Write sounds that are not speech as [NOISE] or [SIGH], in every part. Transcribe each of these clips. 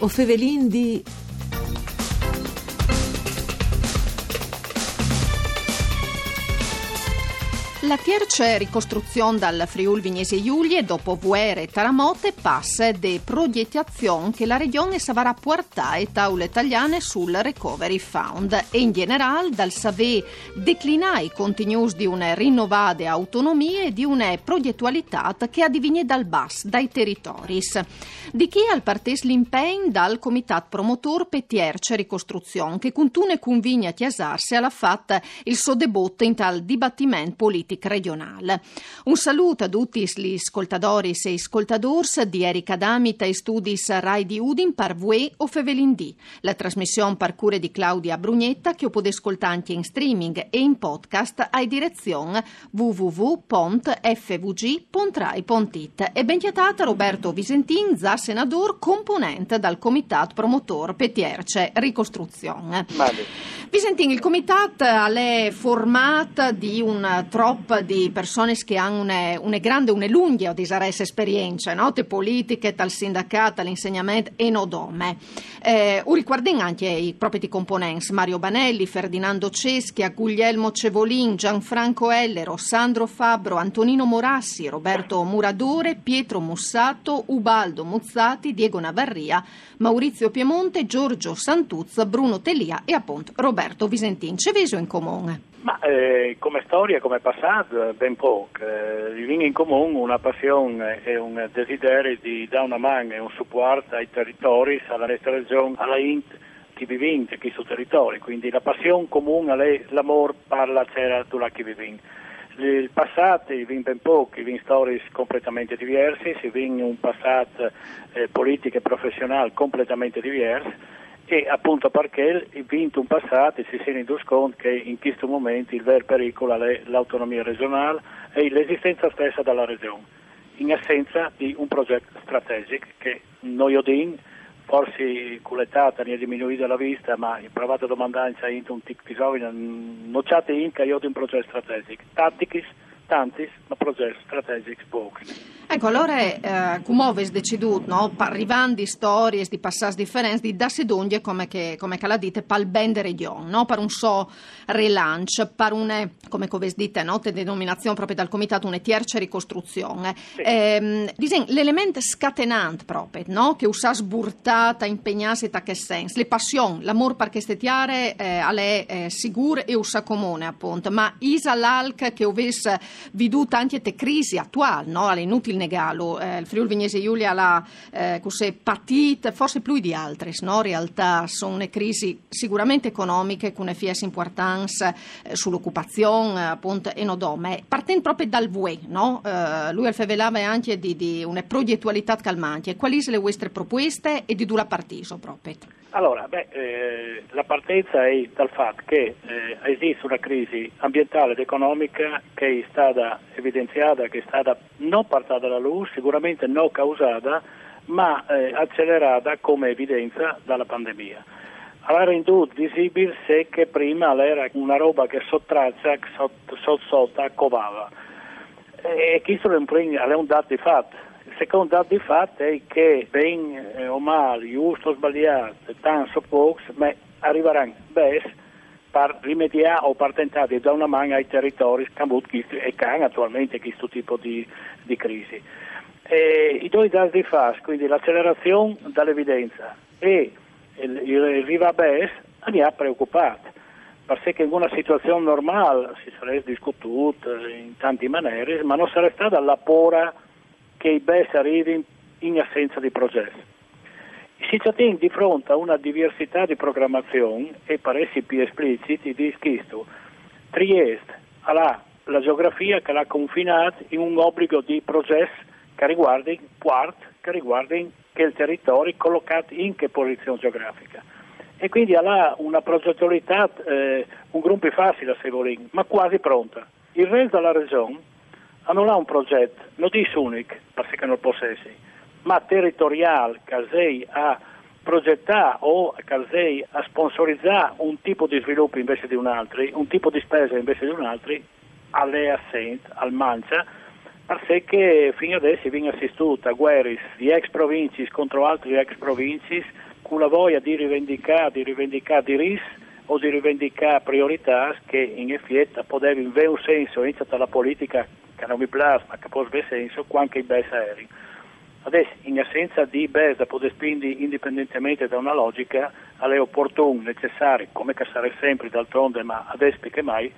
O Fevelin di... La tierce ricostruzione dal Friul Vignesi Giulie dopo Vuere e Taramote passa de progettazione che la regione savrà portare taule italiane sul Recovery Fund. E in generale dal saver declinare i contenuti di una rinnovata autonomia e di una progettualità che addiviene dal bas, dai territori. Di chi al partes l'impegno? Dal Comitat Promotor per tierce ricostruzione che continua convigna a chiasarsi alla fatta il suo debutto in tal dibattimento politico regionale. Un saluto a tutti gli ascoltatori e ascoltadors di Erika Damita e Studis Rai di Udin par Vue o Fevelindì. La trasmissione par cure di Claudia Brugnetta che potete ascoltare anche in streaming e in podcast a direzione www.fvg.rai.it e ben chiatata Roberto Visentin, za senador componente dal Comitat Promotor Petierce Ricostruzione. Vale. Visentin, il Comitat è formato di un troppo di persone che hanno una, una grande, una lunga di esperienze, no? te politiche, dal sindacato, all'insegnamento e no dome. Eh, riguardano anche i propri componenti, Mario Banelli, Ferdinando Ceschi, Guglielmo Cevolin, Gianfranco Ellero, Sandro Fabbro, Antonino Morassi, Roberto Muradore, Pietro Mussato, Ubaldo Muzzati, Diego Navarria, Maurizio Piemonte, Giorgio Santuzza, Bruno Tellia e appunto Roberto Visentin. C'è viso in comune? Ma eh, come storia, come passato, ben poco. Eh, viene in comune una passione e un desiderio di dare una mano e un supporto ai territori, alla nostra regione, alla Int, chi vive in questo territorio. Quindi la passione comune l'amore parla c'era tu la chi vive. Il passato viene ben poco, viene storie completamente diverse, si viene un passato eh, politico e professionale completamente diverso e appunto perché vinto un passato si è renduto conto che in questo momento il vero pericolo è l'autonomia regionale e l'esistenza stessa della regione, in assenza di un progetto strategico che noi odin forse con l'età ne è diminuita la vista, ma in provato a domandare se un tic bisogna, nocciate in che io un progetto strategico, tattici, tanti, ma progetti strategici pochi. Ecco, allora, eh, come avete deciso, no? arrivando di storie, di passaggi differenti, di darsi d'ogni, come, che, come che la dite, per il ben de regione, no? per un so relance, per una, come avete dite, no? denominazione proprio dal comitato, una tierce ricostruzione. Sì. Eh, l'elemento scatenante proprio, no? che usa sburtata, impegnarsi, ta che senso, le passioni, l'amore per queste tiare, eh, è eh, sicuro e usa comune, appunto, ma isa l'alc che avesse veduto anche te crisi attuali, no? alle inutili negalo. Eh, il Friuli Vignese Giulia l'ha eh, patita, forse più di altre, no? in realtà sono crisi sicuramente economiche con effetto importanza eh, sull'occupazione appunto e nodome. Partendo proprio dal VUE, no? eh, lui alfevelava anche di, di una progettualità calmante. Quali sono le vostre proposte e di dove partiso proprio? Allora, beh, eh, la partenza è dal fatto che eh, esiste una crisi ambientale ed economica che è stata evidenziata, che è stata non partita dalla luce, sicuramente non causata, ma eh, accelerata come evidenza dalla pandemia. Allora renduto visibile se che prima era una roba che sottraccia, sotto sotto, sotto covava. E questo è un dato di fatto secondo dato di fatto è che ben eh, o male, giusto o sbagliato, tanto o poco, ma arriveranno bene per rimediare o per tentare di dare una mano ai territori che e che hanno attualmente questo tipo di, di crisi. E, I due dati di fatto, quindi l'accelerazione dall'evidenza e il, il, riva bes, mi ha preoccupato perché in una situazione normale si sarebbe discututo in tanti maniere, ma non sarebbe stata la pura che i BES arrivino in assenza di progetto. Si tratta di fronte a una diversità di programmazione e essere più espliciti di questo. Trieste ha la geografia che l'ha confinata in un obbligo di progetto che riguarda Quart, che riguarda che territorio collocato in che posizione geografica. E quindi ha una progettualità eh, un gruppo facile se volete, ma quasi pronta. Il resto della regione non ha un progetto, non è unico, perché non può essere, ma territoriale che sei a progettare o che sei a sponsorizzare un tipo di sviluppo invece di un altro, un tipo di spesa invece di un altro, alle assente, al mancia, perché fino adesso viene assistuto a guerre di ex province contro altri ex province con la voglia di rivendicare, di rivendicare diritti o di rivendicare priorità che in effetti potevano avere un senso, iniziata la politica che non mi piace ma che può avere senso, quanto i bes aerei. Adesso, in assenza di bes da poter spingere indipendentemente da una logica, è opportuno, necessario, come che sarà sempre d'altronde, ma adesso più che mai,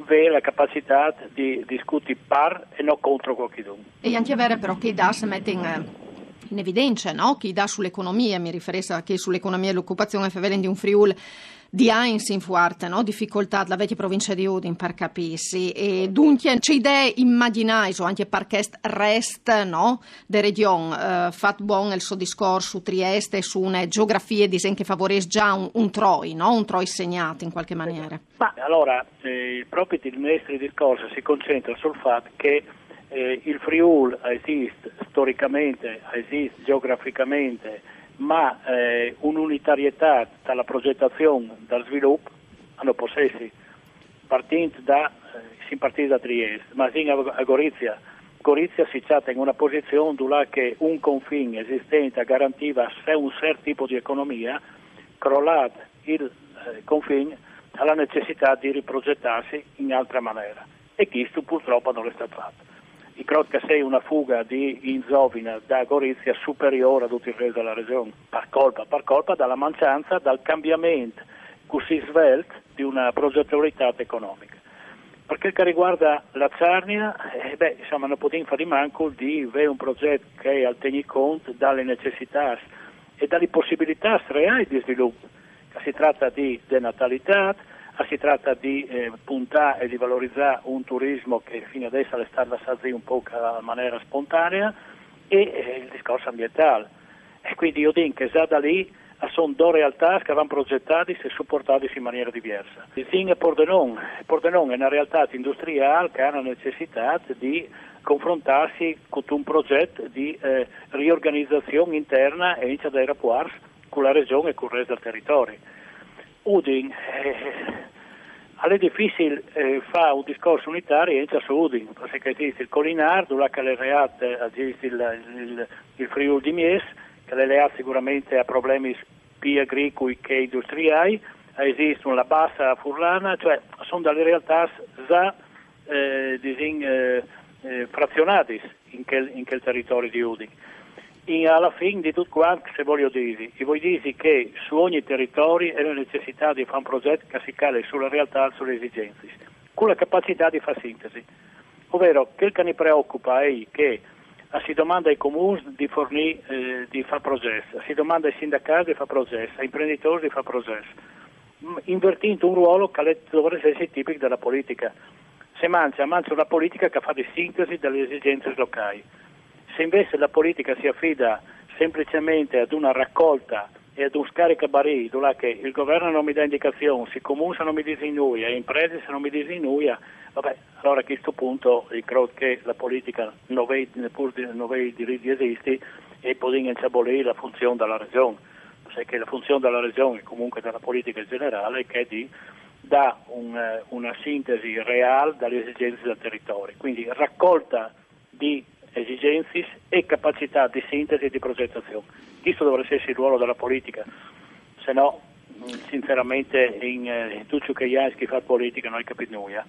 avere la capacità di discutere par e non contro qualcuno. E anche vero però che i DAS mette in, in evidenza, no? Chi dà sull'economia, mi riferisco anche sull'economia e l'occupazione favelen di un Friul di Heinz in fuerte no? difficoltà della vecchia provincia di Udin per capirsi e dunque c'è idee immaginai anche perché rest no? de region uh, fat buon il suo discorso su Trieste su una geografia disen che favorisce già un, un troi no? un troi segnato in qualche maniera ma allora eh, proprio il nostro discorso si concentra sul fatto che eh, il Friul esiste storicamente esiste geograficamente ma eh, un'unitarietà dalla progettazione, dal sviluppo, hanno possessi, partendo da, eh, partì da Trieste, ma in a Gorizia, Gorizia si tratta in una posizione dove un confine esistente garantiva un certo tipo di economia, crollato il eh, confine alla necessità di riprogettarsi in altra maniera. E questo purtroppo non è stato fatto i Crotca 6 una fuga di Inzovina da Gorizia superiore a tutto il resto della regione, per colpa, per colpa della mancanza, dal cambiamento così svelte di una progettualità economica. Per quel che riguarda la Zarnia, eh, beh, insomma, non possiamo fare manco di avere un progetto che al tenga conto dalle necessità e dalle possibilità reali di sviluppo. Si tratta di denatalità, si tratta di eh, puntare e di valorizzare un turismo che fino adesso è stato assaggiato un po' in maniera spontanea e eh, il discorso ambientale. E quindi io dico che già da lì sono due realtà che vanno progettate e supportate in maniera diversa. Il Zing e Pordenone. Pordenone è una realtà industriale che ha la necessità di confrontarsi con un progetto di eh, riorganizzazione interna e inizia dai rapporti con la regione e con il resto del territorio. Udin, eh, è difficile eh, fare un discorso unitario senza su Udin, perché esiste il Colinardo, là che esiste il, il, il Friuli di Mies, che le sicuramente ha problemi più agricoli che industriali, esiste la bassa furlana, cioè sono delle realtà già eh, eh, eh, frazionate in in quel territorio di Udin in, alla fine di tutto quanto se voglio dire, e voglio dire che su ogni territorio è la necessità di fare un progetto che si cala sulla realtà, sulle esigenze, con la capacità di fare sintesi. Ovvero, quel che mi preoccupa è che si domanda ai comuni di fornire, eh, di fare progetto, si domanda ai sindacati di fare progetto, ai imprenditori di fare progetto, invertendo un ruolo che dovrebbe essere tipico della politica. Se mangia, mangia una politica che fa di sintesi delle esigenze locali. Se invece la politica si affida semplicemente ad una raccolta e ad un scaricabarì, dove il governo non mi dà indicazioni, si comune se non mi disinnuia, le imprese se non mi disinnuia, vabbè, allora a questo punto credo che la politica neppure non vede diritti esisti e può incabolire la funzione della regione, perché la funzione della regione e comunque della politica in generale è che di dà un, una sintesi reale dalle esigenze del territorio, quindi raccolta di esigenze e capacità di sintesi e di progettazione. Questo dovrebbe essere il ruolo della politica, se no mm, sinceramente in, eh, tutto ciò che è che fa politica non hai capito nulla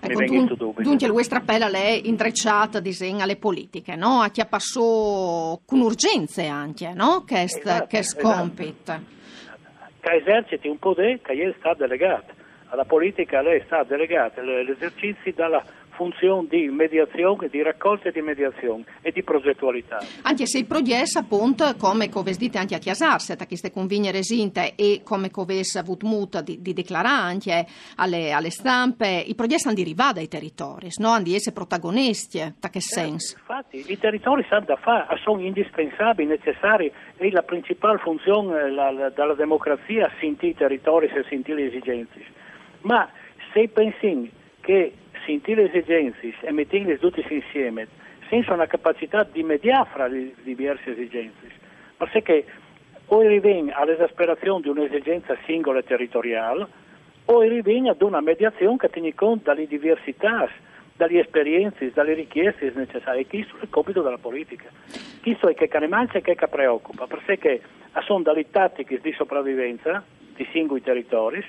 ecco, dun, dunque il vostro appello è intrecciata disegna le politiche no? a chi passò con urgenze anche no? che, st- esatto, esatto. che eserciti un potere che gli è stato delegato alla politica lei sta delegata l'esercizio dalla funzione di mediazione, di raccolta e di mediazione e di progettualità. Anche se il progetto, appunto, come coves dite anche a chiasarsi, a queste convigne resinte e come coves avuto muta di, di declarare anche alle, alle, stampe, i progetti hanno derivato dai territori, no? hanno di essere protagonisti, da che eh, senso? Eh, infatti, i territori sanno da fare, sono indispensabili, necessari e la principale funzione la, la, della democrazia è sentire i territori sentire le esigenze. Ma se pensi che sentire le esigenze e metterle tutte insieme senza una capacità di mediare fra le diverse esigenze, perché o arriviamo all'esasperazione di un'esigenza singola e territoriale o arriviamo ad una mediazione che tiene conto dalle diversità, dalle esperienze, dalle richieste necessarie. Questo è il compito della politica. Questo è che ne mangia e che preoccupa, perché sono dalle tattiche di sopravvivenza di singoli territori,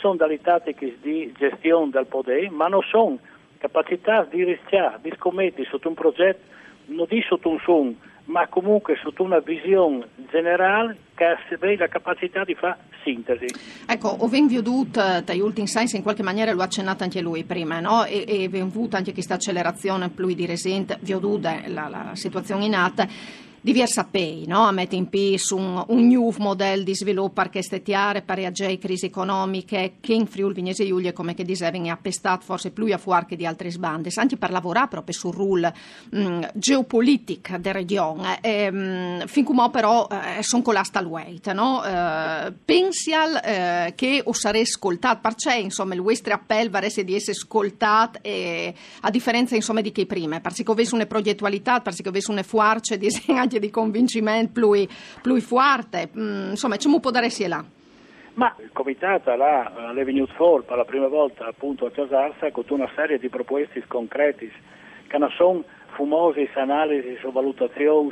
sono dalle tattiche di gestione del potere, ma non sono capacità di rischiare, di scommettere sotto un progetto, non di sotto un suono, ma comunque sotto una visione generale che abbia la capacità di fare sintesi. Ecco, ho veduto dagli ultimi science in qualche maniera lo ha accennato anche lui prima, no? e, e avuto anche questa accelerazione più di recente, vi ho la, la situazione in atto diversa pei, no? a mettere in piedi un, un nuovo modello di sviluppo per stetiare, per reagire crisi economiche che in Friuli Vignese Giulia, come che dicevi, è appestato forse più a fuori che di altre sbande, anche per lavorare proprio sul ruolo mm, geopolitico della regione. E, mm, fin come però eh, sono con la stalweight, no? Eh, pensi eh, che o sarei ascoltato, perché insomma il vostro appello varesse di essere ascoltato a differenza insomma di che prima, perché avesse una progettualità, perché avesse una fuarce di [LAUGHS] anche di convincimento più, più forte. Mm, insomma, come può dare sia là? Ma il comitato là, è venuto fuori per la prima volta appunto a Casarsa con una serie di proposte concrete che non sono fumose analisi o valutazioni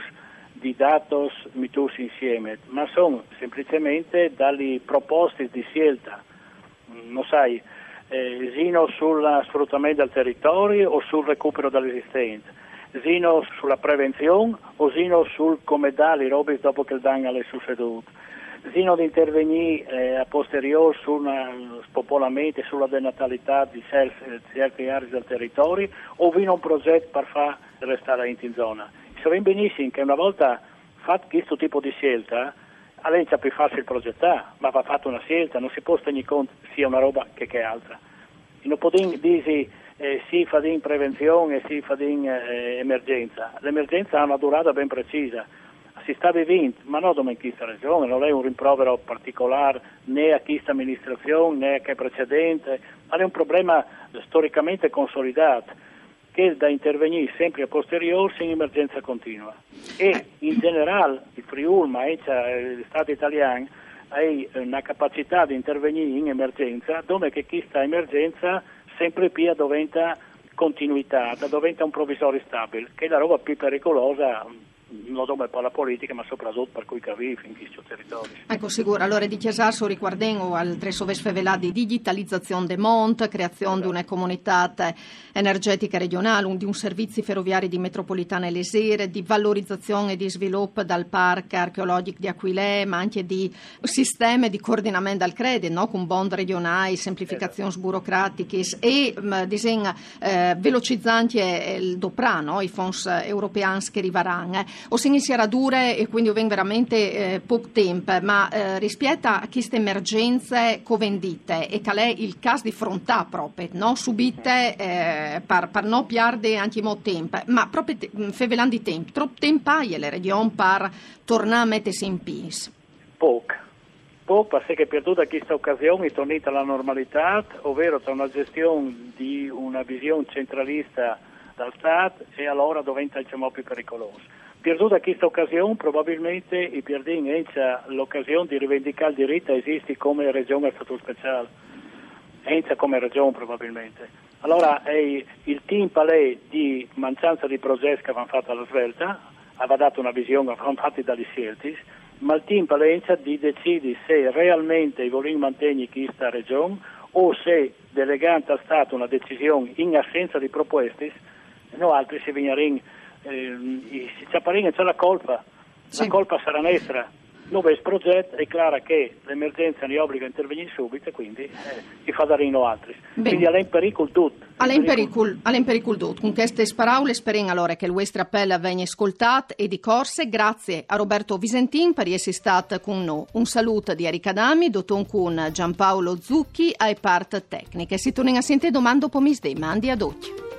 di dati messi insieme, ma sono semplicemente dalle proposte di scelta, mm, non sai, eh, sino sul sfruttamento del territorio o sul recupero dell'esistente sino sulla prevenzione o sino sul come dare i robe dopo che il danno è succeduto, sino di intervenire eh, a posteriori sul spopolamento e sulla denatalità di certe aree del territorio o vino un progetto per far restare in zona. Sappiamo benissimo che una volta fatto questo tipo di scelta, all'inizio è più facile progettare, ma va fatta una scelta, non si può tenere conto sia una roba che che altra. Non possiamo dire eh, si fa in prevenzione e si fa in eh, emergenza. L'emergenza ha una durata ben precisa, si sta vivendo, ma non in questa regione, non è un rimprovero particolare né a questa amministrazione né a che precedente, ma è un problema storicamente consolidato che da intervenire sempre a posteriori in emergenza continua. E in generale il Friuli, ma anche lo Stato italiano, ha una capacità di intervenire in emergenza dove che questa emergenza sempre più diventa continuità, diventa un provvisorio stabile, che è la roba più pericolosa non solo per la politica ma soprattutto per cui vive in questo territorio. Ecco sicuro, allora di Chiasasso riguardando al Tresoves Fevelà di digitalizzazione de Mont, creazione esatto. di una comunità energetica regionale, di un servizio ferroviari di metropolitana e lesere, di valorizzazione e di sviluppo dal parco archeologico di Aquilè, ma anche di sistemi di coordinamento al credito, no? con bond regionali, semplificazioni esatto. burocratiche e disegna eh, velocizzanti il doprà, no? i fondi europei che arriveranno o se inizierà dure e quindi vengono veramente eh, poco tempo, ma eh, rispetto a queste emergenze covendite e che è il caso di frontà proprio, no? subite eh, per, non perdere anche molto tempo, ma proprio te, mm, fevelando di tempo, troppo tempo hai le regioni per tornare a mettersi in peace? Poco. Poco perché per tutta questa occasione è tornata alla normalità, ovvero tra una gestione di una visione centralista dal Stato e allora diventa il più pericoloso. Perduta questa occasione, probabilmente i Pierdin ha l'occasione di rivendicare il diritto a esistere come regione a statuto speciale. Enza come regione probabilmente. Allora è il team palè di mancanza di progetti che avevano fatto alla svelta, aveva dato una visione, avevano fatto dagli scelti, ma il team palè di decidere se realmente vogliono mantenere questa regione o se delegando al Stato una decisione in assenza di proposte, no altri si vengono eh, Ciapparini c'è la colpa, sì. la colpa sarà nostra. Dove il progetto è chiaro che l'emergenza ne obbliga a intervenire subito e quindi eh, si fa dare altri. Bene. Quindi è in pericolo tutto. È in pericolo tutto. Con queste parole speriamo allora che il vostro appello venga ascoltato e di corse. Grazie a Roberto Visentin per essere stato con noi. Un saluto di Erika Dami, dottor Kun Giampaolo Zucchi e parte tecniche. Si torna a sentire domani dopo misdè, mandi ad occhio.